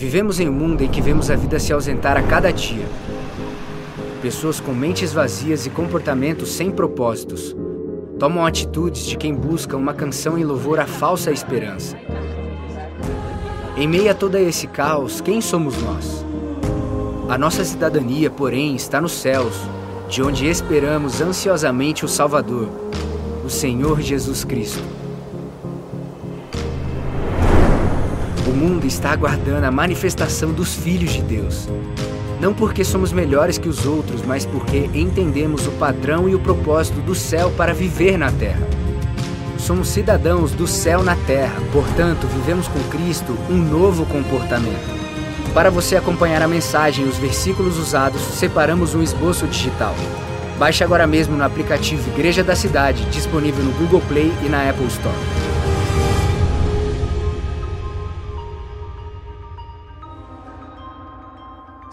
Vivemos em um mundo em que vemos a vida se ausentar a cada dia. Pessoas com mentes vazias e comportamentos sem propósitos tomam atitudes de quem busca uma canção em louvor à falsa esperança. Em meio a todo esse caos, quem somos nós? A nossa cidadania, porém, está nos céus, de onde esperamos ansiosamente o Salvador, o Senhor Jesus Cristo. Mundo está aguardando a manifestação dos filhos de Deus. Não porque somos melhores que os outros, mas porque entendemos o padrão e o propósito do céu para viver na terra. Somos cidadãos do céu na terra, portanto, vivemos com Cristo um novo comportamento. Para você acompanhar a mensagem e os versículos usados, separamos um esboço digital. Baixe agora mesmo no aplicativo Igreja da Cidade, disponível no Google Play e na Apple Store.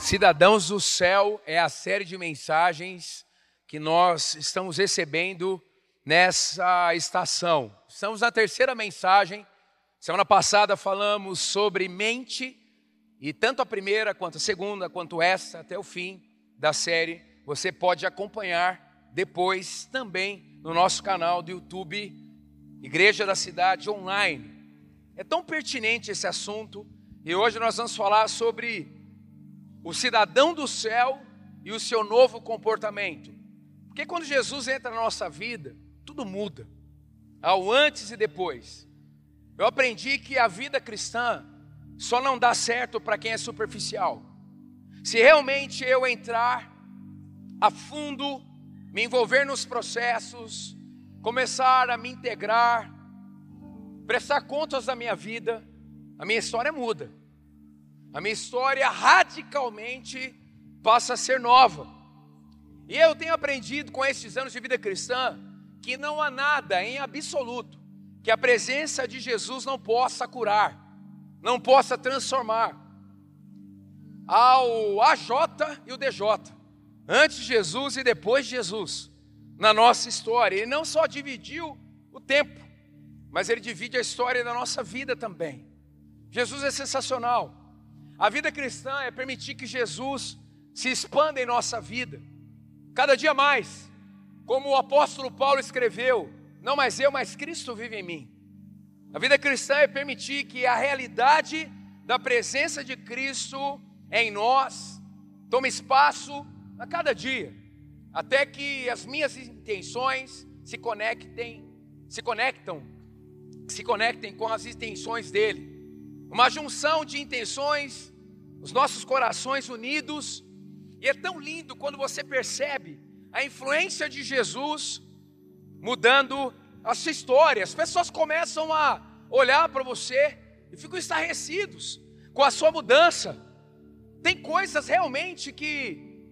Cidadãos do Céu é a série de mensagens que nós estamos recebendo nessa estação. Estamos na terceira mensagem. Semana passada falamos sobre mente, e tanto a primeira, quanto a segunda, quanto essa, até o fim da série, você pode acompanhar depois também no nosso canal do YouTube, Igreja da Cidade Online. É tão pertinente esse assunto, e hoje nós vamos falar sobre o cidadão do céu e o seu novo comportamento. Porque quando Jesus entra na nossa vida, tudo muda, ao antes e depois. Eu aprendi que a vida cristã só não dá certo para quem é superficial. Se realmente eu entrar a fundo, me envolver nos processos, começar a me integrar, prestar contas da minha vida, a minha história muda. A minha história radicalmente passa a ser nova. E eu tenho aprendido com estes anos de vida cristã que não há nada em absoluto que a presença de Jesus não possa curar não possa transformar ao AJ e o DJ, antes de Jesus e depois de Jesus, na nossa história. Ele não só dividiu o tempo, mas ele divide a história da nossa vida também. Jesus é sensacional. A vida cristã é permitir que Jesus se expanda em nossa vida, cada dia mais, como o apóstolo Paulo escreveu: não mais eu, mas Cristo vive em mim. A vida cristã é permitir que a realidade da presença de Cristo em nós tome espaço a cada dia, até que as minhas intenções se conectem, se conectam, se conectem com as intenções dele. Uma junção de intenções, os nossos corações unidos, e é tão lindo quando você percebe a influência de Jesus mudando a sua história. As pessoas começam a olhar para você e ficam estarrecidos com a sua mudança. Tem coisas realmente que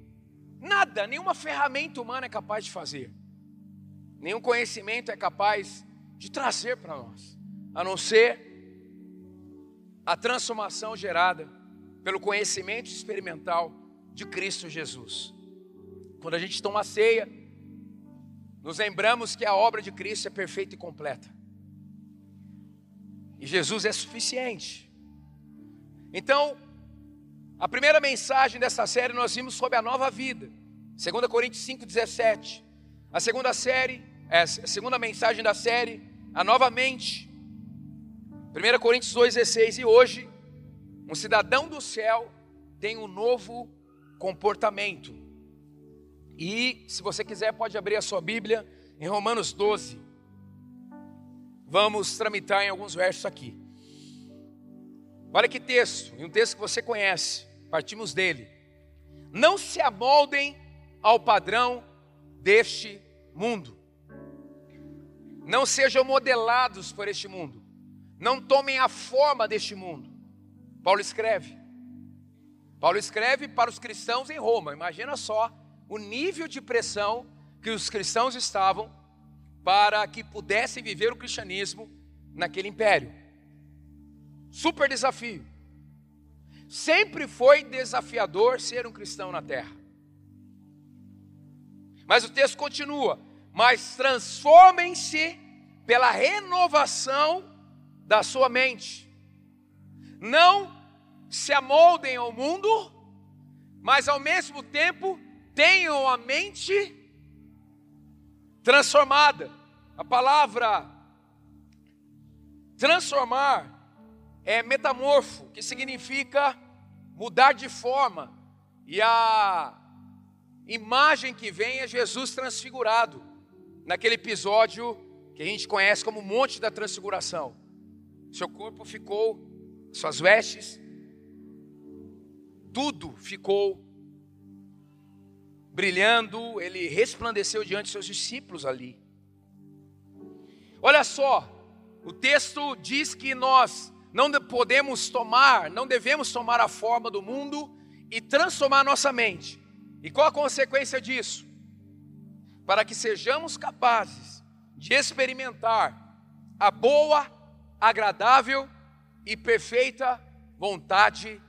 nada, nenhuma ferramenta humana é capaz de fazer. Nenhum conhecimento é capaz de trazer para nós, a não ser a transformação gerada pelo conhecimento experimental de Cristo Jesus. Quando a gente toma a ceia, nos lembramos que a obra de Cristo é perfeita e completa. E Jesus é suficiente. Então, a primeira mensagem dessa série nós vimos sobre a nova vida. 2 Coríntios 5,17. A segunda série, é, a segunda mensagem da série, a nova mente. 1 Coríntios 2,16. E hoje, um cidadão do céu tem um novo comportamento. E, se você quiser, pode abrir a sua Bíblia em Romanos 12. Vamos tramitar em alguns versos aqui. Olha que texto, e um texto que você conhece, partimos dele. Não se amoldem ao padrão deste mundo. Não sejam modelados por este mundo. Não tomem a forma deste mundo. Paulo escreve. Paulo escreve para os cristãos em Roma. Imagina só o nível de pressão que os cristãos estavam para que pudessem viver o cristianismo naquele império. Super desafio. Sempre foi desafiador ser um cristão na terra. Mas o texto continua: mas transformem-se pela renovação da sua mente, não se amoldem ao mundo, mas ao mesmo tempo tenham a mente transformada. A palavra transformar é metamorfo, que significa mudar de forma. E a imagem que vem é Jesus transfigurado, naquele episódio que a gente conhece como Monte da Transfiguração. Seu corpo ficou, suas vestes, tudo ficou brilhando, ele resplandeceu diante de seus discípulos ali. Olha só, o texto diz que nós não podemos tomar, não devemos tomar a forma do mundo e transformar nossa mente. E qual a consequência disso? Para que sejamos capazes de experimentar a boa, agradável e perfeita vontade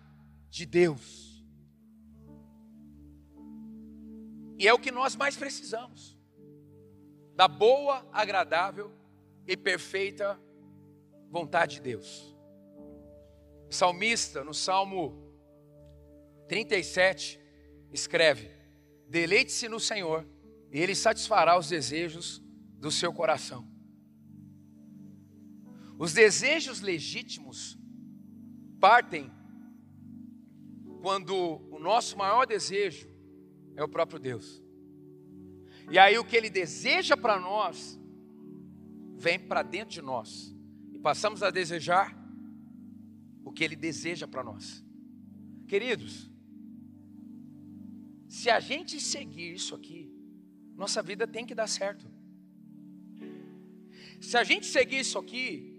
de Deus. E é o que nós mais precisamos. Da boa, agradável e perfeita vontade de Deus. O salmista, no Salmo 37, escreve: Deleite-se no Senhor, e Ele satisfará os desejos do seu coração. Os desejos legítimos partem quando o nosso maior desejo é o próprio Deus. E aí o que ele deseja para nós vem para dentro de nós. E passamos a desejar o que ele deseja para nós. Queridos, se a gente seguir isso aqui, nossa vida tem que dar certo. Se a gente seguir isso aqui,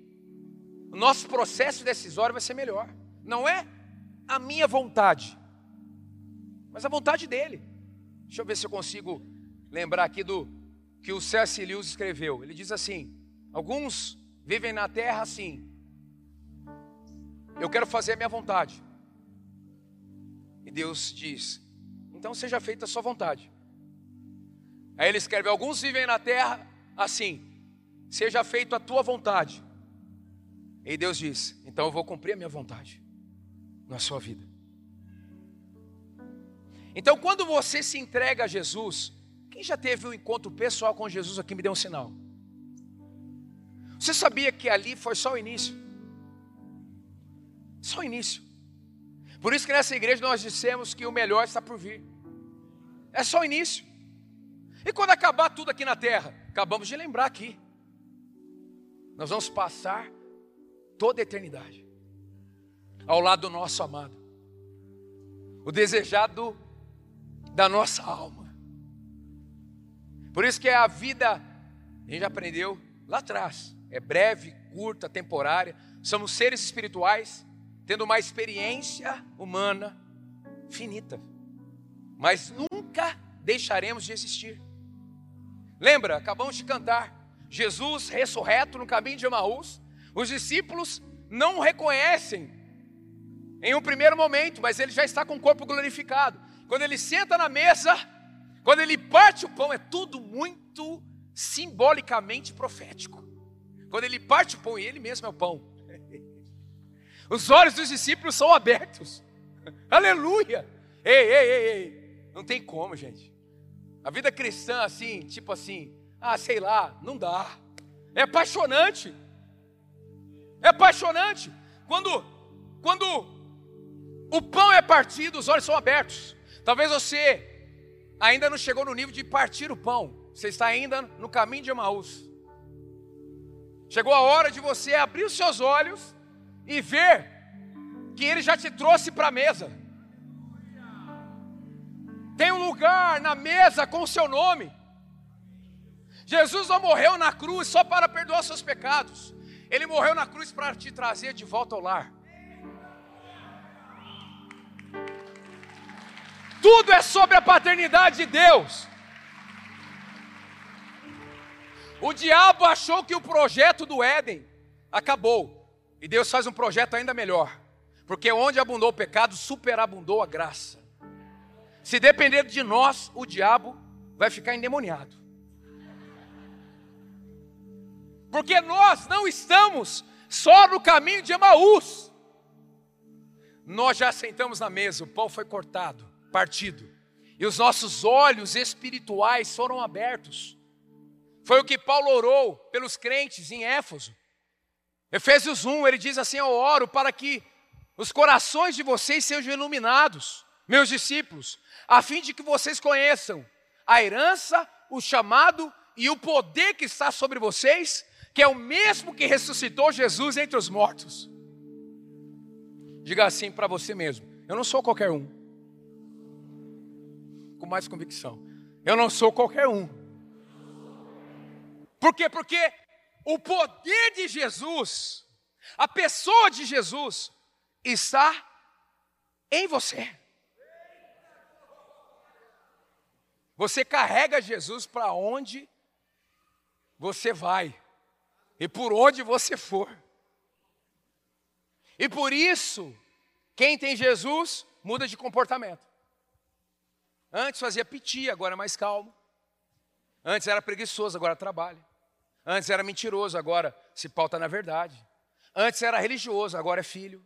o nosso processo decisório vai ser melhor. Não é a minha vontade, mas a vontade dele. Deixa eu ver se eu consigo lembrar aqui do que o C.S. Lewis escreveu. Ele diz assim: Alguns vivem na terra assim. Eu quero fazer a minha vontade. E Deus diz: Então seja feita a sua vontade. Aí ele escreve: Alguns vivem na terra assim. Seja feita a tua vontade. E Deus diz: Então eu vou cumprir a minha vontade na sua vida. Então, quando você se entrega a Jesus, quem já teve um encontro pessoal com Jesus aqui me dê um sinal. Você sabia que ali foi só o início? Só o início. Por isso que nessa igreja nós dissemos que o melhor está por vir. É só o início. E quando acabar tudo aqui na terra, acabamos de lembrar aqui. Nós vamos passar toda a eternidade ao lado do nosso amado. O desejado da nossa alma. Por isso que a vida, a gente aprendeu lá atrás, é breve, curta, temporária. Somos seres espirituais, tendo uma experiência humana finita. Mas nunca deixaremos de existir. Lembra, acabamos de cantar. Jesus ressurreto no caminho de Emaús. Os discípulos não o reconhecem em um primeiro momento, mas ele já está com o corpo glorificado quando ele senta na mesa, quando ele parte o pão, é tudo muito simbolicamente profético. Quando ele parte o pão, e ele mesmo é o pão. Os olhos dos discípulos são abertos. Aleluia! Ei, ei, ei, ei. Não tem como, gente. A vida cristã, assim, tipo assim, ah, sei lá, não dá. É apaixonante. É apaixonante. Quando, quando o pão é partido, os olhos são abertos. Talvez você ainda não chegou no nível de partir o pão. Você está ainda no caminho de Emaús. Chegou a hora de você abrir os seus olhos e ver que Ele já te trouxe para a mesa. Tem um lugar na mesa com o seu nome. Jesus não morreu na cruz só para perdoar seus pecados. Ele morreu na cruz para te trazer de volta ao lar. Tudo é sobre a paternidade de Deus. O diabo achou que o projeto do Éden acabou. E Deus faz um projeto ainda melhor. Porque onde abundou o pecado, superabundou a graça. Se depender de nós, o diabo vai ficar endemoniado. Porque nós não estamos só no caminho de Emaús. nós já sentamos na mesa, o pão foi cortado, partido, e os nossos olhos espirituais foram abertos. Foi o que Paulo orou pelos crentes em Éfeso. Efésios 1, ele diz assim: Eu oro para que os corações de vocês sejam iluminados, meus discípulos, a fim de que vocês conheçam a herança, o chamado e o poder que está sobre vocês, que é o mesmo que ressuscitou Jesus entre os mortos. Diga assim para você mesmo: eu não sou qualquer um. Com mais convicção. Eu não sou qualquer um. Por quê? Porque o poder de Jesus, a pessoa de Jesus, está em você. Você carrega Jesus para onde você vai e por onde você for. E por isso, quem tem Jesus muda de comportamento. Antes fazia piti, agora é mais calmo. Antes era preguiçoso, agora trabalha. Antes era mentiroso, agora se pauta na verdade. Antes era religioso, agora é filho.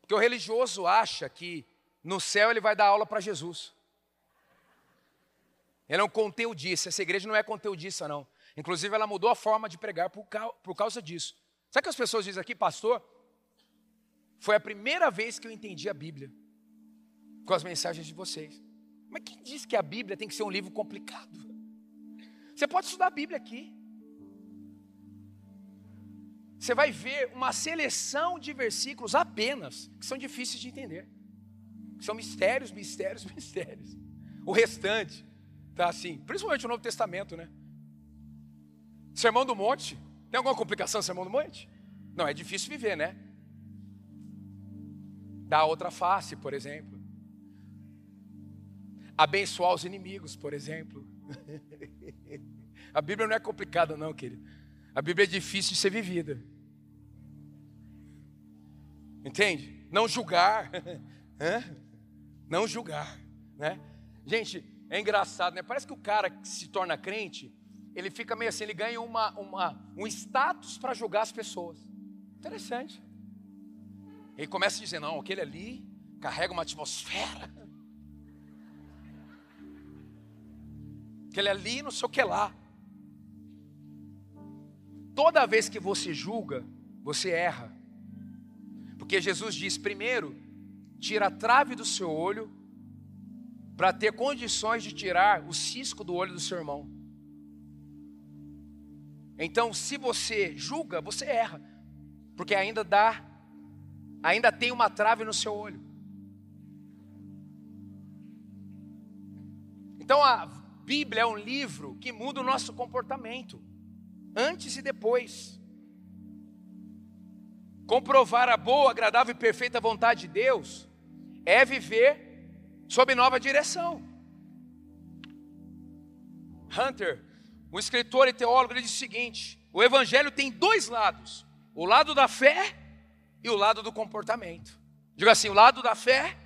Porque o religioso acha que no céu ele vai dar aula para Jesus. Ele é um conteudista. Essa igreja não é conteudista, não. Inclusive, ela mudou a forma de pregar por, causa disso. Sabe que as pessoas dizem aqui, pastor? Foi a primeira vez que eu entendi a Bíblia com as mensagens de vocês. Mas quem diz que a Bíblia tem que ser um livro complicado? Você pode estudar a Bíblia aqui. Você vai ver uma seleção de versículos apenas que são difíceis de entender. São mistérios, mistérios, mistérios. O restante tá assim, principalmente o Novo Testamento, né? Sermão do Monte. Tem alguma complicação Sermão do Monte? Não, é difícil viver, né? Dar outra face, por exemplo. Abençoar os inimigos, por exemplo. A Bíblia não é complicada, não, querido. A Bíblia é difícil de ser vivida. Entende? Não julgar. Não julgar. Né? Gente, é engraçado, né? Parece que o cara que se torna crente, ele fica meio assim, ele ganha uma, uma, um status para julgar as pessoas. Interessante. Ele começa a dizer, não, aquele ali carrega uma atmosfera. Aquele ali não sei o que lá. Toda vez que você julga, você erra. Porque Jesus diz: primeiro, tira a trave do seu olho, para ter condições de tirar o cisco do olho do seu irmão. Então, se você julga, você erra, porque ainda dá, ainda tem uma trave no seu olho. Então, a Bíblia é um livro que muda o nosso comportamento, antes e depois. Comprovar a boa, agradável e perfeita vontade de Deus é viver sob nova direção. Hunter um escritor e teólogo, ele diz o seguinte: o evangelho tem dois lados: o lado da fé e o lado do comportamento. Diga assim: o lado da fé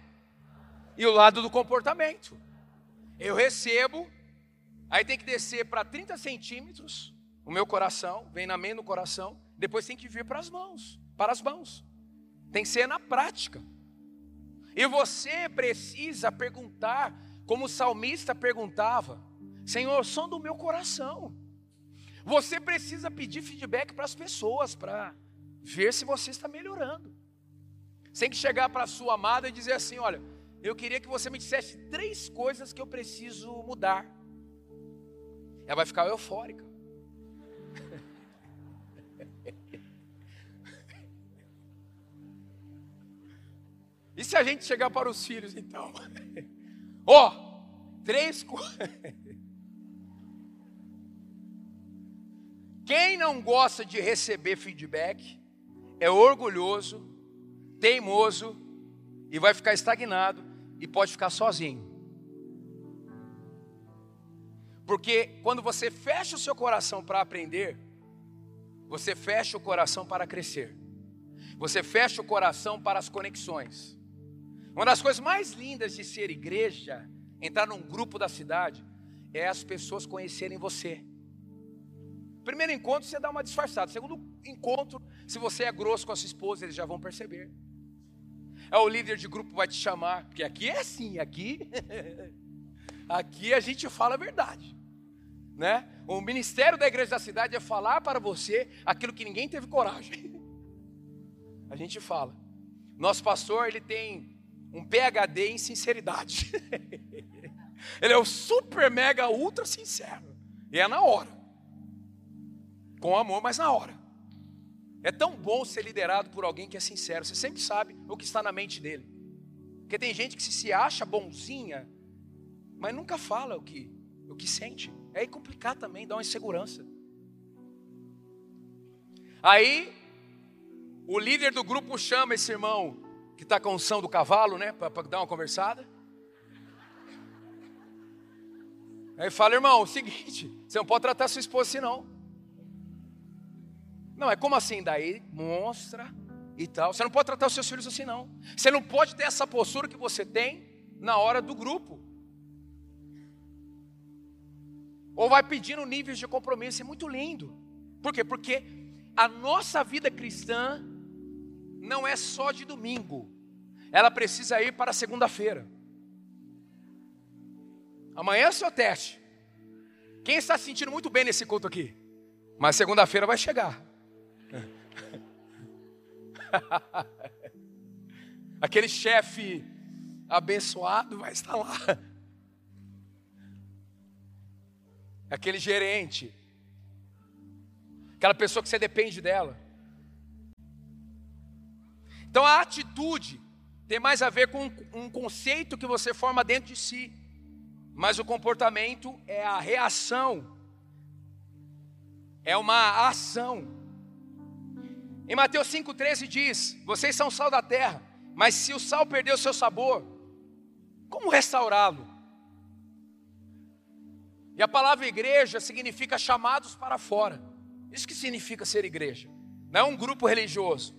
e o lado do comportamento. Eu recebo, aí tem que descer para 30 centímetros o meu coração, vem na mente no coração, depois tem que vir para as mãos, para as mãos. Tem que ser na prática. E você precisa perguntar, como o salmista perguntava: Senhor, som do meu coração. Você precisa pedir feedback para as pessoas para ver se você está melhorando. Tem que chegar para a sua amada e dizer assim: Olha, eu queria que você me dissesse três coisas que eu preciso mudar. Ela vai ficar eufórica. E se a gente chegar para os filhos, então? Ó, oh, três coisas. Quem não gosta de receber feedback é orgulhoso, teimoso e vai ficar estagnado e pode ficar sozinho. Porque quando você fecha o seu coração para aprender, você fecha o coração para crescer. Você fecha o coração para as conexões. Uma das coisas mais lindas de ser igreja, entrar num grupo da cidade, é as pessoas conhecerem você. Primeiro encontro você dá uma disfarçada. Segundo encontro, se você é grosso com a sua esposa, eles já vão perceber. É o líder de grupo vai te chamar, porque aqui é assim, aqui aqui a gente fala a verdade. Né? O ministério da igreja da cidade é falar para você aquilo que ninguém teve coragem. A gente fala. Nosso pastor, ele tem um PhD em sinceridade. ele é o super mega ultra sincero. E é na hora. Com amor, mas na hora. É tão bom ser liderado por alguém que é sincero. Você sempre sabe o que está na mente dele. Porque tem gente que se, acha bonzinha, mas nunca fala o que, o que sente. É complicado também, dá uma insegurança. Aí, o líder do grupo chama esse irmão que está com o som do cavalo, né, para dar uma conversada. Aí fala, irmão, é o seguinte, você não pode tratar sua esposa assim não. Não, é como assim? Daí mostra e tal. Você não pode tratar os seus filhos assim, não. Você não pode ter essa postura que você tem na hora do grupo. Ou vai pedindo níveis de compromisso. É muito lindo. Por quê? Porque a nossa vida cristã não é só de domingo. Ela precisa ir para segunda-feira. Amanhã é o seu teste. Quem está se sentindo muito bem nesse culto aqui? Mas segunda-feira vai chegar. Aquele chefe abençoado vai estar lá. Aquele gerente. Aquela pessoa que você depende dela. Então a atitude tem mais a ver com um conceito que você forma dentro de si. Mas o comportamento é a reação. É uma ação. Em Mateus 5,13 diz: Vocês são sal da terra, mas se o sal perder o seu sabor, como restaurá-lo? E a palavra igreja significa chamados para fora. Isso que significa ser igreja, não é um grupo religioso.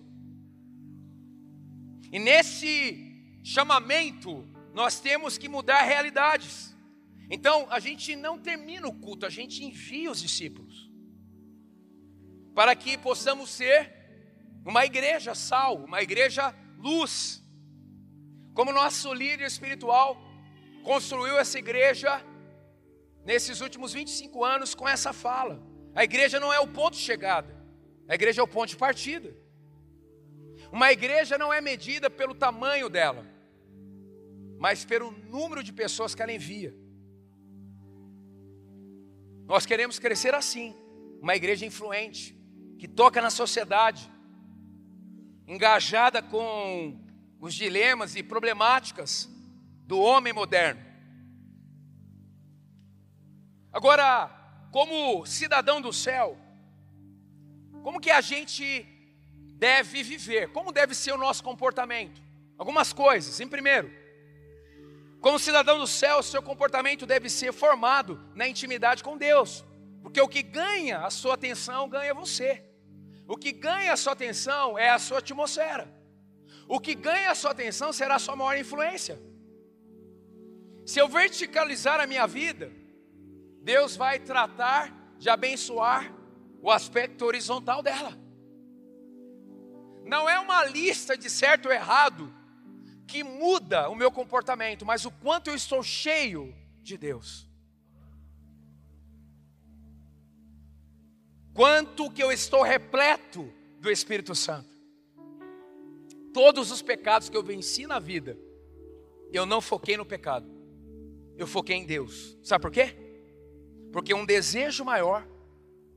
E nesse chamamento, nós temos que mudar realidades. Então, a gente não termina o culto, a gente envia os discípulos, para que possamos ser uma igreja sal, uma igreja luz. Como nosso líder espiritual construiu essa igreja nesses últimos 25 anos com essa fala. A igreja não é o ponto de chegada, a igreja é o ponto de partida. Uma igreja não é medida pelo tamanho dela, mas pelo número de pessoas que ela envia. Nós queremos crescer assim, uma igreja influente, que toca na sociedade, engajada com os dilemas e problemáticas do homem moderno. Agora, como cidadão do céu, como que a gente deve viver? Como deve ser o nosso comportamento? Algumas coisas. Em primeiro, como cidadão do céu, seu comportamento deve ser formado na intimidade com Deus, porque o que ganha a sua atenção ganha você. O que ganha a sua atenção é a sua atmosfera. O que ganha a sua atenção será a sua maior influência. Se eu verticalizar a minha vida, Deus vai tratar de abençoar o aspecto horizontal dela. Não é uma lista de certo ou errado que muda o meu comportamento, mas o quanto eu estou cheio de Deus. quanto que eu estou repleto do Espírito Santo. Todos os pecados que eu venci na vida, eu não foquei no pecado, eu foquei em Deus. Sabe por quê? Porque um desejo maior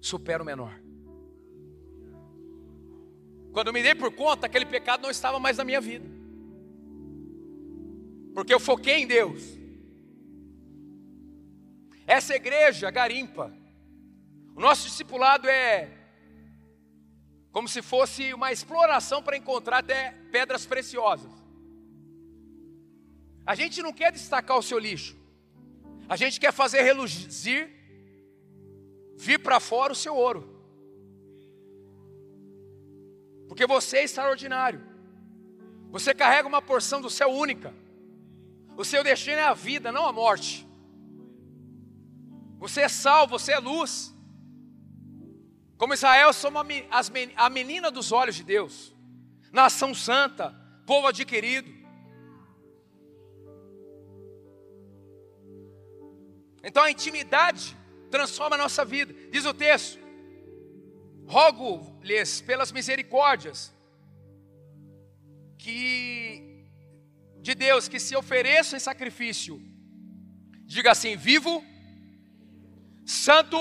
supera o menor. Quando eu me dei por conta, aquele pecado não estava mais na minha vida, porque eu foquei em Deus. Essa igreja garimpa o nosso discipulado é como se fosse uma exploração para encontrar até pedras preciosas. A gente não quer destacar o seu lixo, a gente quer fazer reluzir, vir para fora o seu ouro, porque você é extraordinário, você carrega uma porção do céu única, o seu destino é a vida, não a morte. Você é sal, você é luz. Como Israel, somos a menina dos olhos de Deus, nação santa, povo adquirido. Então a intimidade transforma a nossa vida. Diz o texto: Rogo-lhes pelas misericórdias que de Deus que se ofereçam em sacrifício. Diga assim: vivo, santo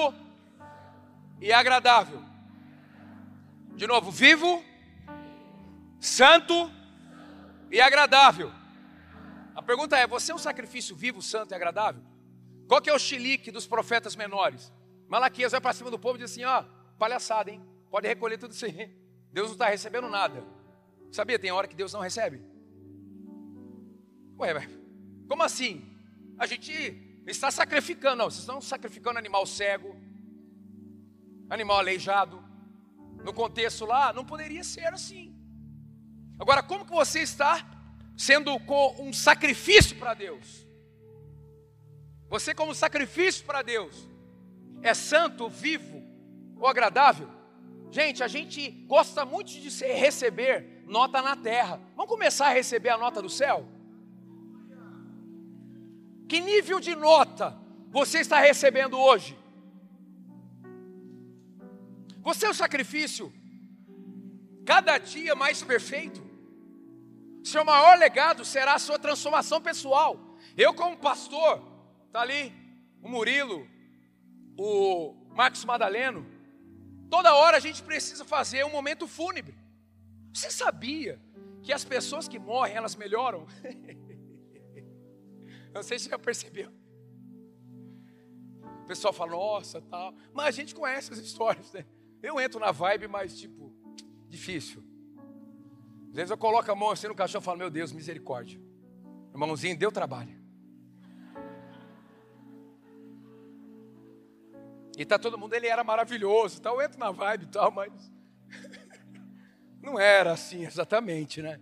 e agradável. De novo, vivo, santo e agradável. A pergunta é: você é um sacrifício vivo, santo e agradável? Qual que é o chilique dos profetas menores? Malaquias vai para cima do povo e diz assim: ó, palhaçada, hein? Pode recolher tudo isso aí. Deus não está recebendo nada. Sabia, tem hora que Deus não recebe? Ué, como assim? A gente está sacrificando, não, vocês estão sacrificando animal cego, animal aleijado. No contexto lá, não poderia ser assim. Agora, como que você está sendo um sacrifício para Deus? Você, como sacrifício para Deus, é santo, vivo ou agradável? Gente, a gente gosta muito de receber nota na terra. Vamos começar a receber a nota do céu? Que nível de nota você está recebendo hoje? Você é o sacrifício cada dia mais perfeito. Seu maior legado será a sua transformação pessoal. Eu, como pastor, Está ali o Murilo, o Marcos Madaleno. Toda hora a gente precisa fazer um momento fúnebre. Você sabia que as pessoas que morrem, elas melhoram? Não sei se já percebeu. O pessoal fala, nossa, tal. Mas a gente conhece as histórias, né? Eu entro na vibe, mas tipo, difícil. Às vezes eu coloco a mão assim no caixão e falo, meu Deus, misericórdia. Irmãozinho, deu trabalho. E tá todo mundo, ele era maravilhoso, tal, eu entro na vibe e tal, mas não era assim exatamente, né?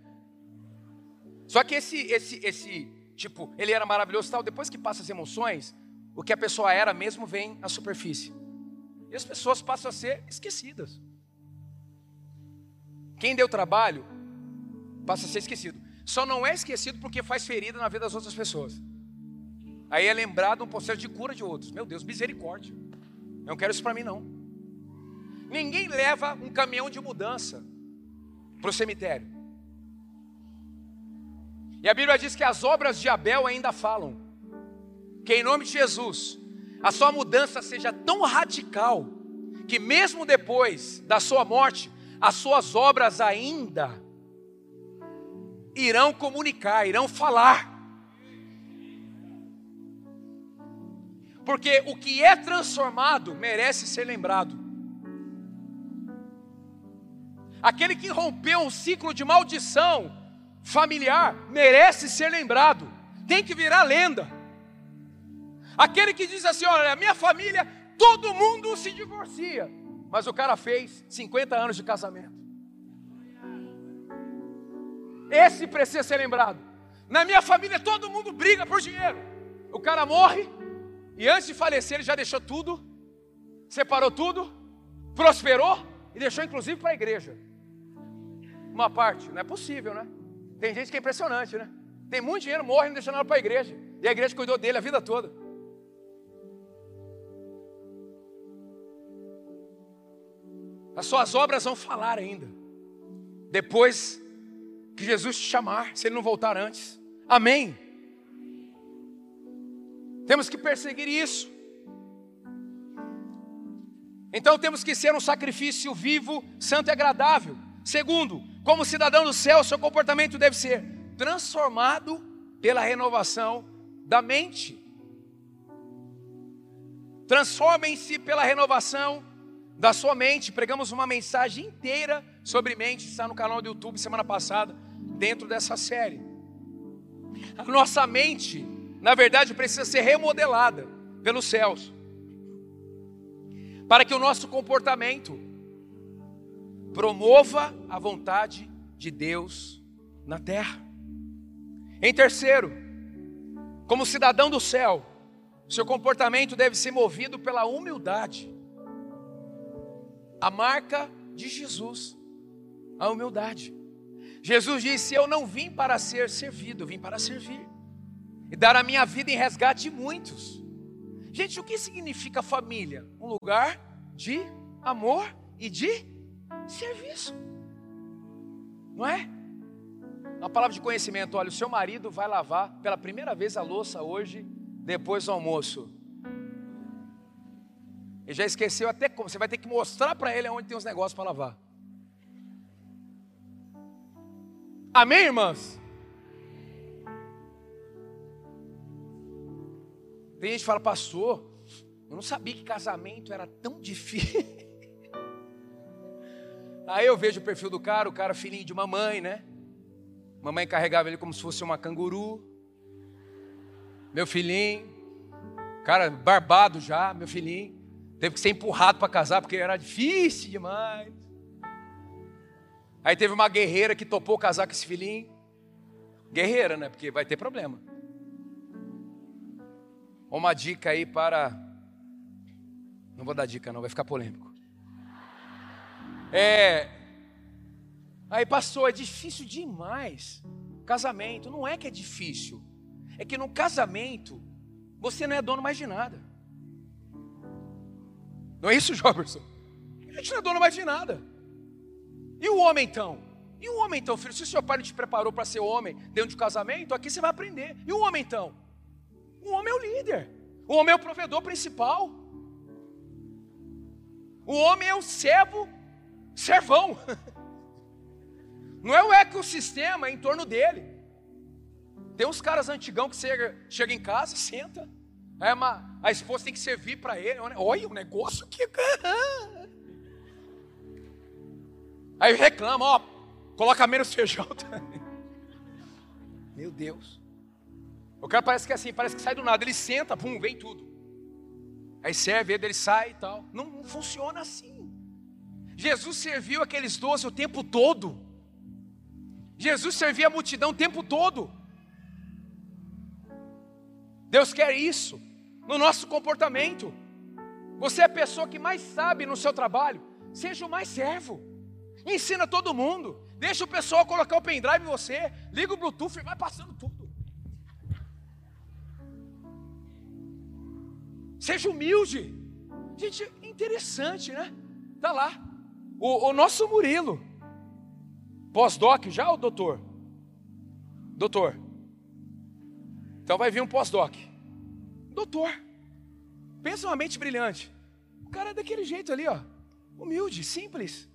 Só que esse esse esse tipo, ele era maravilhoso tal, depois que passa as emoções, o que a pessoa era mesmo vem à superfície. E as pessoas passam a ser esquecidas. Quem deu trabalho passa a ser esquecido. Só não é esquecido porque faz ferida na vida das outras pessoas. Aí é lembrado um processo de cura de outros. Meu Deus, misericórdia. Não quero isso para mim, não. Ninguém leva um caminhão de mudança para o cemitério. E a Bíblia diz que as obras de Abel ainda falam. Que em nome de Jesus, a sua mudança seja tão radical, que mesmo depois da sua morte, as suas obras ainda irão comunicar, irão falar. Porque o que é transformado merece ser lembrado. Aquele que rompeu um ciclo de maldição familiar merece ser lembrado. Tem que virar lenda. Aquele que diz assim: olha, minha família, todo mundo se divorcia. Mas o cara fez 50 anos de casamento. Esse precisa ser lembrado. Na minha família todo mundo briga por dinheiro. O cara morre, e antes de falecer, ele já deixou tudo, separou tudo, prosperou e deixou inclusive para a igreja. Uma parte, não é possível, né? Tem gente que é impressionante, né? Tem muito dinheiro, morre e não deixa nada para a igreja. E a igreja cuidou dele a vida toda. As suas obras vão falar ainda. Depois que Jesus te chamar, se ele não voltar antes. Amém. Temos que perseguir isso. Então temos que ser um sacrifício vivo, santo e agradável. Segundo, como cidadão do céu, seu comportamento deve ser transformado pela renovação da mente. Transformem-se pela renovação da sua mente. Pregamos uma mensagem inteira sobre mente, está no canal do YouTube semana passada, dentro dessa série. A nossa mente na verdade, precisa ser remodelada pelos céus, para que o nosso comportamento promova a vontade de Deus na terra. Em terceiro, como cidadão do céu, seu comportamento deve ser movido pela humildade. a marca de Jesus, a humildade. Jesus disse: Eu não vim para ser servido, eu vim para servir e dar a minha vida em resgate de muitos. Gente, o que significa família? Um lugar de amor e de serviço, não é? Uma palavra de conhecimento: olha, o seu marido vai lavar pela primeira vez a louça hoje, depois do almoço. Ele já esqueceu até como. Você vai ter que mostrar para ele onde tem os negócios para lavar. Amém, irmãs? Tem gente que fala, pastor, eu não sabia que casamento era tão difícil. Aí eu vejo o perfil do cara, o cara filhinho de mamãe, né? Mamãe carregava ele como se fosse uma canguru. Meu filhinho, cara barbado já, meu filhinho. Teve que ser empurrado para casar porque era difícil demais. Aí teve uma guerreira que topou casar com esse filhinho. Guerreira, né? Porque vai ter problema. Uma dica aí para. Não vou dar dica, não, vai ficar polêmico. É. Aí passou, é difícil demais. Casamento, não é que é difícil. É que no casamento, você não é dono mais de nada. Não é isso, Joberson? A gente não é dono mais de nada. E o homem então? E o homem então, filho? Se o seu pai não te preparou para ser homem dentro de casamento, aqui você vai aprender. E o homem então? O homem é o líder. O homem é o provedor principal. O homem é o servo, servão. Não é o ecossistema em torno dele. Tem uns caras antigão que chega, chega em casa, senta, Aí uma, a esposa tem que servir para ele. Olha o negócio que. Aí reclama, ó, coloca menos feijão. Meu Deus. O cara parece que é assim, parece que sai do nada. Ele senta, pum, vem tudo. Aí serve, ele sai e tal. Não, não funciona assim. Jesus serviu aqueles doze o tempo todo. Jesus servia a multidão o tempo todo. Deus quer isso no nosso comportamento. Você é a pessoa que mais sabe no seu trabalho, seja o mais servo. Ensina todo mundo. Deixa o pessoal colocar o pendrive em você, liga o Bluetooth e vai passando tudo. Seja humilde. Gente, interessante, né? Tá lá. O, o nosso Murilo. Pós-doc já, o doutor? Doutor. Então vai vir um pós-doc. Doutor. Pensa uma mente brilhante. O cara é daquele jeito ali, ó. Humilde, simples.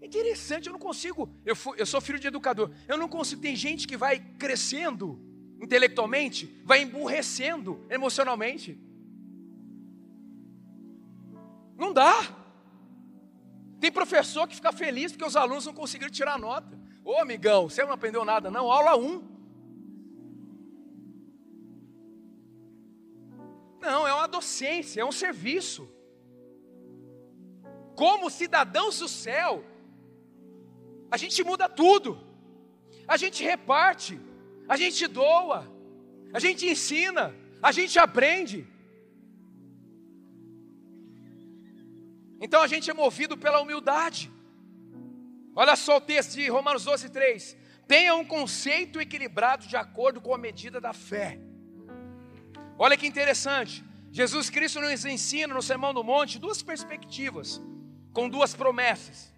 Interessante, eu não consigo. Eu, fui, eu sou filho de educador. Eu não consigo. Tem gente que vai crescendo intelectualmente, vai emburrecendo emocionalmente. Não dá. Tem professor que fica feliz porque os alunos não conseguiram tirar nota. Ô amigão, você não aprendeu nada, não. Aula 1. Não, é uma docência, é um serviço. Como cidadãos do céu, a gente muda tudo, a gente reparte, a gente doa, a gente ensina, a gente aprende. Então a gente é movido pela humildade. Olha só o texto de Romanos 12, 3. Tenha um conceito equilibrado de acordo com a medida da fé. Olha que interessante. Jesus Cristo nos ensina no Sermão do Monte duas perspectivas, com duas promessas.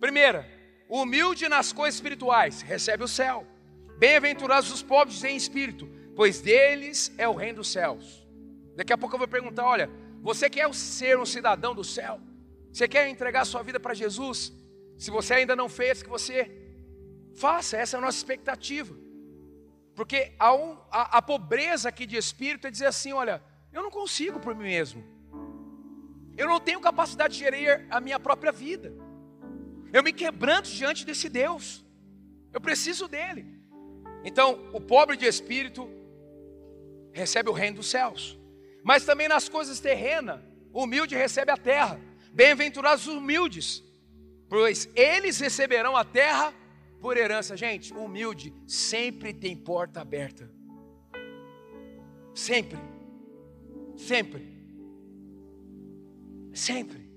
Primeira, humilde nas coisas espirituais recebe o céu. Bem-aventurados os pobres em espírito, pois deles é o reino dos céus. Daqui a pouco eu vou perguntar: olha, você quer ser um cidadão do céu? Você quer entregar sua vida para Jesus? Se você ainda não fez, que você faça, essa é a nossa expectativa. Porque a, a, a pobreza aqui de espírito é dizer assim: olha, eu não consigo por mim mesmo. Eu não tenho capacidade de gerir a minha própria vida. Eu me quebranto diante desse Deus. Eu preciso dele. Então, o pobre de espírito recebe o reino dos céus. Mas também nas coisas terrenas, humilde recebe a terra. Bem-aventurados os humildes, pois eles receberão a terra por herança. Gente, humilde sempre tem porta aberta. Sempre. Sempre. Sempre.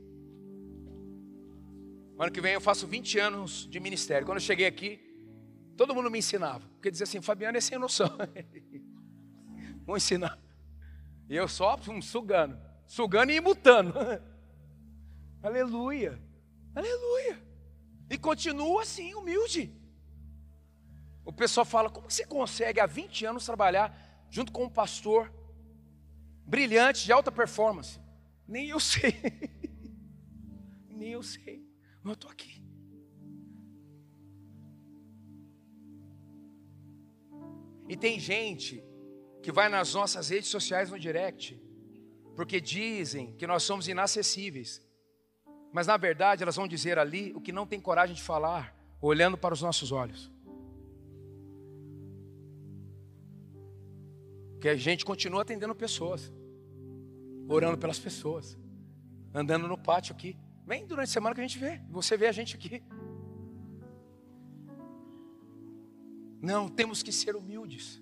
Ano que vem eu faço 20 anos de ministério. Quando eu cheguei aqui, todo mundo me ensinava. Porque dizia assim, Fabiano é sem noção. Vou ensinar. E eu só sugando. Sugando e imutando. Aleluia. Aleluia. E continua assim, humilde. O pessoal fala: como você consegue há 20 anos trabalhar junto com um pastor brilhante, de alta performance? Nem eu sei. Nem eu sei. Mas eu estou aqui. E tem gente que vai nas nossas redes sociais no direct, porque dizem que nós somos inacessíveis. Mas na verdade elas vão dizer ali o que não tem coragem de falar, olhando para os nossos olhos. Que a gente continua atendendo pessoas, orando pelas pessoas, andando no pátio aqui. Vem durante a semana que a gente vê, você vê a gente aqui. Não, temos que ser humildes.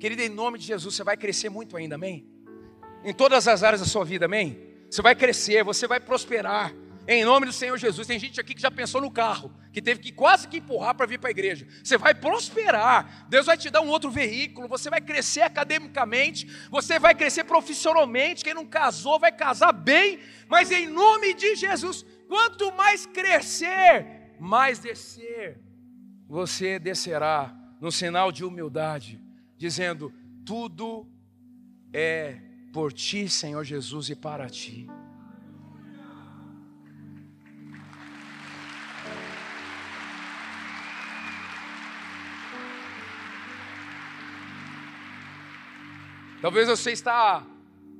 Querida, em nome de Jesus, você vai crescer muito ainda, amém? Em todas as áreas da sua vida, amém? Você vai crescer, você vai prosperar. Em nome do Senhor Jesus. Tem gente aqui que já pensou no carro, que teve que quase que empurrar para vir para a igreja. Você vai prosperar. Deus vai te dar um outro veículo. Você vai crescer academicamente. Você vai crescer profissionalmente. Quem não casou vai casar bem. Mas em nome de Jesus, quanto mais crescer, mais descer, você descerá no sinal de humildade, dizendo: tudo é por ti, Senhor Jesus, e para ti. Talvez você está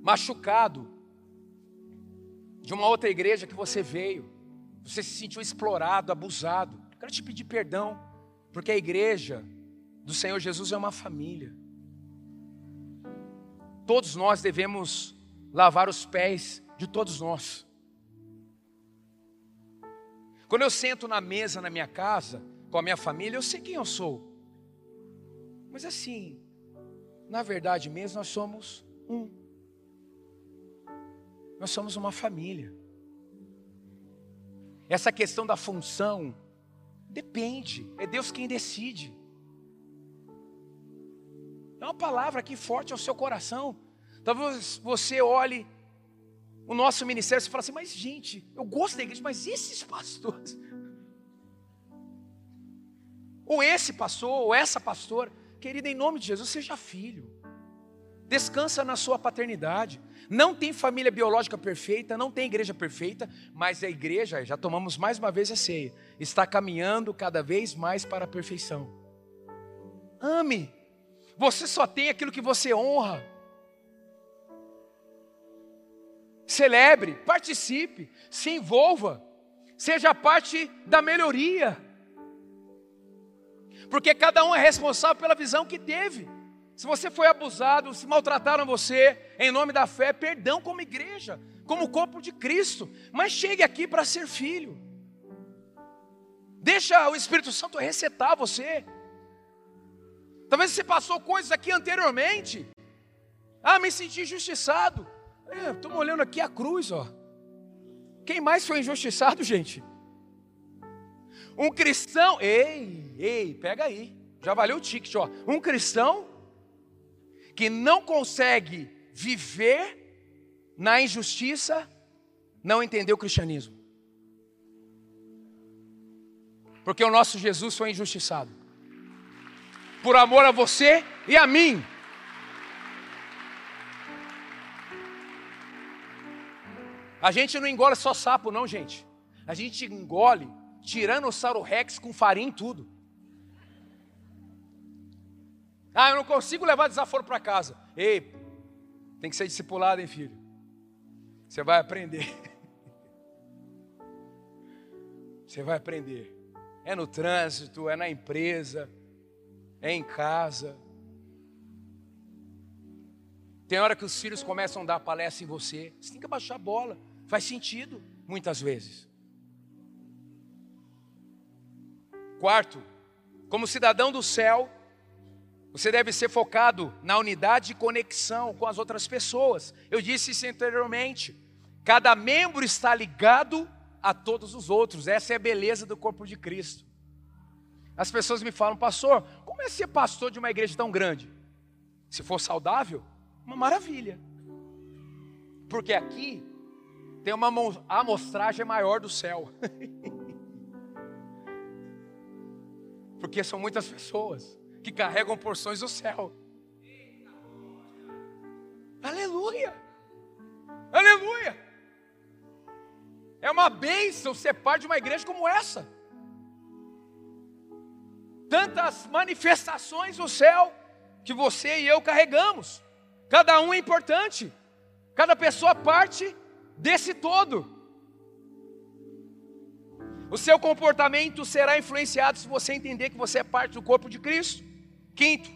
machucado de uma outra igreja que você veio. Você se sentiu explorado, abusado. Quero te pedir perdão, porque a igreja do Senhor Jesus é uma família. Todos nós devemos lavar os pés de todos nós. Quando eu sento na mesa na minha casa, com a minha família, eu sei quem eu sou. Mas assim, na verdade mesmo, nós somos um. Nós somos uma família. Essa questão da função depende, é Deus quem decide. É uma palavra aqui forte ao seu coração. Talvez você olhe o nosso ministério e fale assim: mas gente, eu gosto da igreja, mas esses pastores. Ou esse pastor, ou essa pastora. Querida, em nome de Jesus, seja filho. Descansa na sua paternidade. Não tem família biológica perfeita, não tem igreja perfeita, mas a igreja, já tomamos mais uma vez a ceia, está caminhando cada vez mais para a perfeição. Ame. Você só tem aquilo que você honra. Celebre, participe, se envolva, seja parte da melhoria porque cada um é responsável pela visão que teve. Se você foi abusado, se maltrataram você, em nome da fé, perdão como igreja, como corpo de Cristo, mas chegue aqui para ser filho. Deixa o Espírito Santo resetar você. Talvez você passou coisas aqui anteriormente. Ah, me senti injustiçado. Estamos é, olhando aqui a cruz, ó. Quem mais foi injustiçado, gente? Um cristão, ei, ei, pega aí, já valeu o ticket, ó. Um cristão que não consegue viver na injustiça, não entendeu o cristianismo. Porque o nosso Jesus foi injustiçado. Por amor a você e a mim. A gente não engole só sapo, não, gente. A gente engole Tiranossauro Rex com farinha em tudo. Ah, eu não consigo levar desaforo para casa. Ei, tem que ser discipulado, hein, filho? Você vai aprender. Você vai aprender. É no trânsito, é na empresa, é em casa. Tem hora que os filhos começam a dar palestra em você. Você tem que abaixar a bola. Faz sentido, muitas vezes. Quarto, como cidadão do céu, você deve ser focado na unidade de conexão com as outras pessoas. Eu disse isso anteriormente. Cada membro está ligado a todos os outros. Essa é a beleza do corpo de Cristo. As pessoas me falam, pastor, como é ser pastor de uma igreja tão grande? Se for saudável, uma maravilha. Porque aqui tem uma amostragem maior do céu. Porque são muitas pessoas que carregam porções do céu. Aleluia! Aleluia! É uma bênção ser parte de uma igreja como essa. Tantas manifestações do céu que você e eu carregamos. Cada um é importante. Cada pessoa parte desse todo. O seu comportamento será influenciado se você entender que você é parte do corpo de Cristo. Quinto,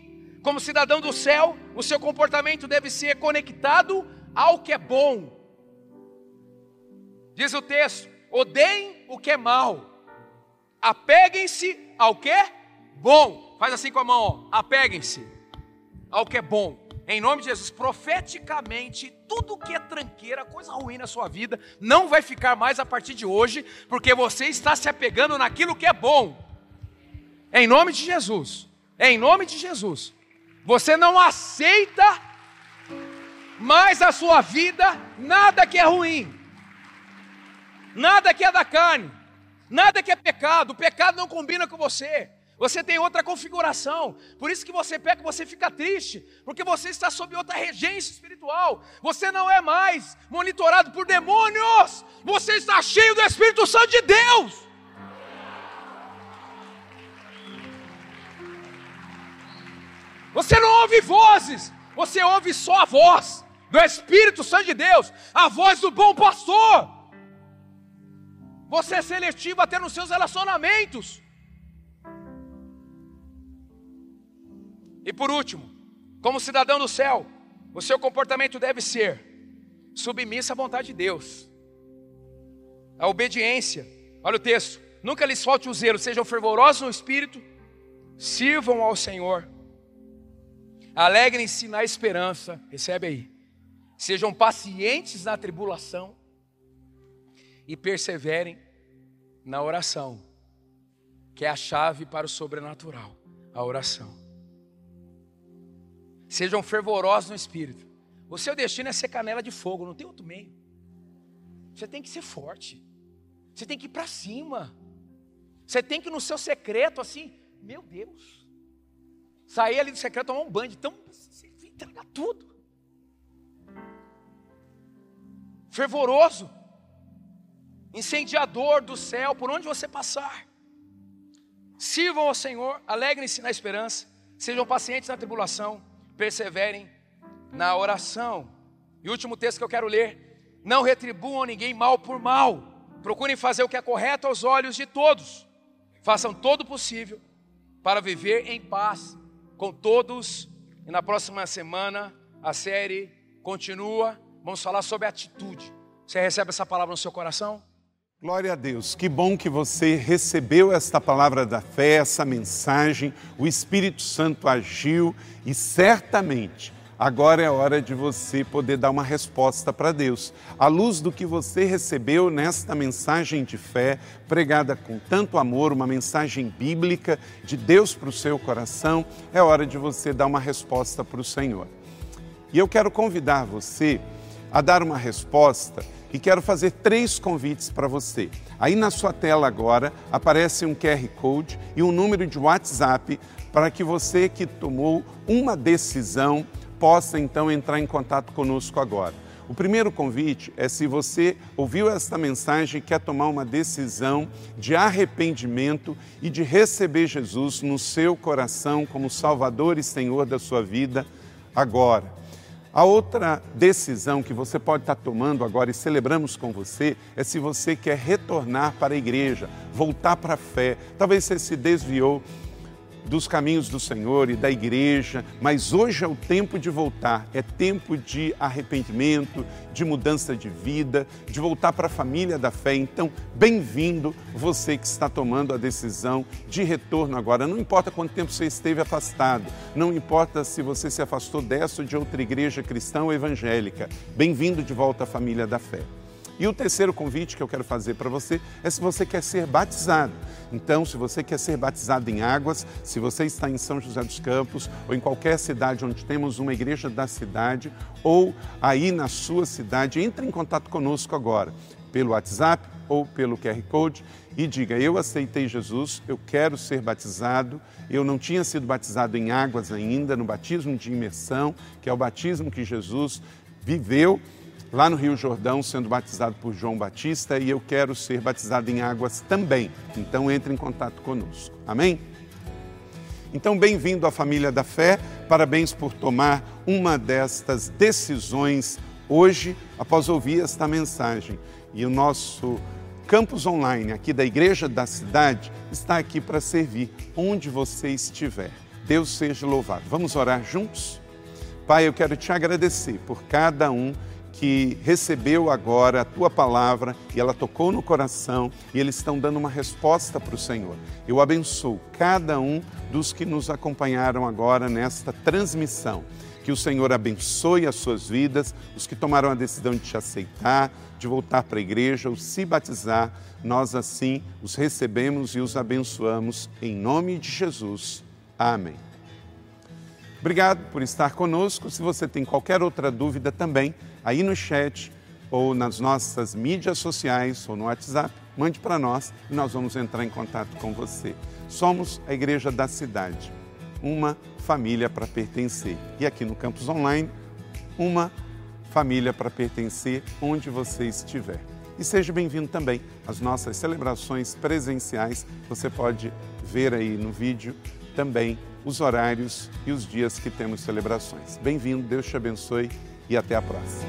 como cidadão do céu, o seu comportamento deve ser conectado ao que é bom. Diz o texto: odeiem o que é mal, apeguem-se ao que é bom. Faz assim com a mão, apeguem-se ao que é bom. Em nome de Jesus, profeticamente, tudo que é tranqueira, coisa ruim na sua vida, não vai ficar mais a partir de hoje, porque você está se apegando naquilo que é bom. Em nome de Jesus. Em nome de Jesus. Você não aceita mais a sua vida nada que é ruim. Nada que é da carne. Nada que é pecado. O pecado não combina com você. Você tem outra configuração. Por isso que você peca, você fica triste, porque você está sob outra regência espiritual. Você não é mais monitorado por demônios. Você está cheio do Espírito Santo de Deus. Você não ouve vozes, você ouve só a voz do Espírito Santo de Deus, a voz do bom pastor. Você é seletivo até nos seus relacionamentos. E por último, como cidadão do céu, o seu comportamento deve ser submisso à vontade de Deus. A obediência. Olha o texto. Nunca lhes falte o zelo, sejam fervorosos no espírito, sirvam ao Senhor. Alegrem-se na esperança, recebe aí. Sejam pacientes na tribulação e perseverem na oração, que é a chave para o sobrenatural, a oração. Sejam fervorosos no espírito. O seu destino é ser canela de fogo, não tem outro meio. Você tem que ser forte. Você tem que ir para cima. Você tem que no seu secreto assim, meu Deus. Sair ali do secreto, tomar um banho, então você entregar tudo. Fervoroso. Incendiador do céu, por onde você passar. Sirvam ao Senhor, alegrem-se na esperança, sejam pacientes na tribulação perseverem na oração. E o último texto que eu quero ler: não retribuam ninguém mal por mal, procurem fazer o que é correto aos olhos de todos, façam todo o possível para viver em paz com todos. E na próxima semana a série continua, vamos falar sobre atitude. Você recebe essa palavra no seu coração? Glória a Deus, que bom que você recebeu esta palavra da fé, essa mensagem. O Espírito Santo agiu e certamente agora é hora de você poder dar uma resposta para Deus. À luz do que você recebeu nesta mensagem de fé, pregada com tanto amor, uma mensagem bíblica de Deus para o seu coração, é hora de você dar uma resposta para o Senhor. E eu quero convidar você a dar uma resposta e quero fazer três convites para você. Aí na sua tela agora aparece um QR Code e um número de WhatsApp para que você que tomou uma decisão possa então entrar em contato conosco agora. O primeiro convite é se você ouviu esta mensagem e quer tomar uma decisão de arrependimento e de receber Jesus no seu coração como Salvador e Senhor da sua vida agora. A outra decisão que você pode estar tomando agora e celebramos com você é se você quer retornar para a igreja, voltar para a fé. Talvez você se desviou dos caminhos do Senhor e da igreja, mas hoje é o tempo de voltar, é tempo de arrependimento, de mudança de vida, de voltar para a família da fé. Então, bem-vindo você que está tomando a decisão de retorno agora. Não importa quanto tempo você esteve afastado, não importa se você se afastou dessa ou de outra igreja cristã ou evangélica, bem-vindo de volta à família da fé. E o terceiro convite que eu quero fazer para você é se você quer ser batizado. Então, se você quer ser batizado em águas, se você está em São José dos Campos ou em qualquer cidade onde temos uma igreja da cidade ou aí na sua cidade, entre em contato conosco agora pelo WhatsApp ou pelo QR Code e diga: Eu aceitei Jesus, eu quero ser batizado. Eu não tinha sido batizado em águas ainda, no batismo de imersão, que é o batismo que Jesus viveu lá no Rio Jordão, sendo batizado por João Batista, e eu quero ser batizado em águas também. Então entre em contato conosco. Amém? Então, bem-vindo à família da fé. Parabéns por tomar uma destas decisões hoje, após ouvir esta mensagem. E o nosso campus online aqui da Igreja da Cidade está aqui para servir onde você estiver. Deus seja louvado. Vamos orar juntos? Pai, eu quero te agradecer por cada um que recebeu agora a tua palavra e ela tocou no coração e eles estão dando uma resposta para o Senhor. Eu abençoo cada um dos que nos acompanharam agora nesta transmissão. Que o Senhor abençoe as suas vidas, os que tomaram a decisão de te aceitar, de voltar para a igreja ou se batizar, nós assim os recebemos e os abençoamos em nome de Jesus. Amém. Obrigado por estar conosco. Se você tem qualquer outra dúvida também, aí no chat ou nas nossas mídias sociais ou no WhatsApp, mande para nós e nós vamos entrar em contato com você. Somos a Igreja da Cidade, uma família para pertencer. E aqui no campus online, uma família para pertencer onde você estiver. E seja bem-vindo também às nossas celebrações presenciais. Você pode ver aí no vídeo também os horários e os dias que temos celebrações. Bem-vindo, Deus te abençoe e até a próxima.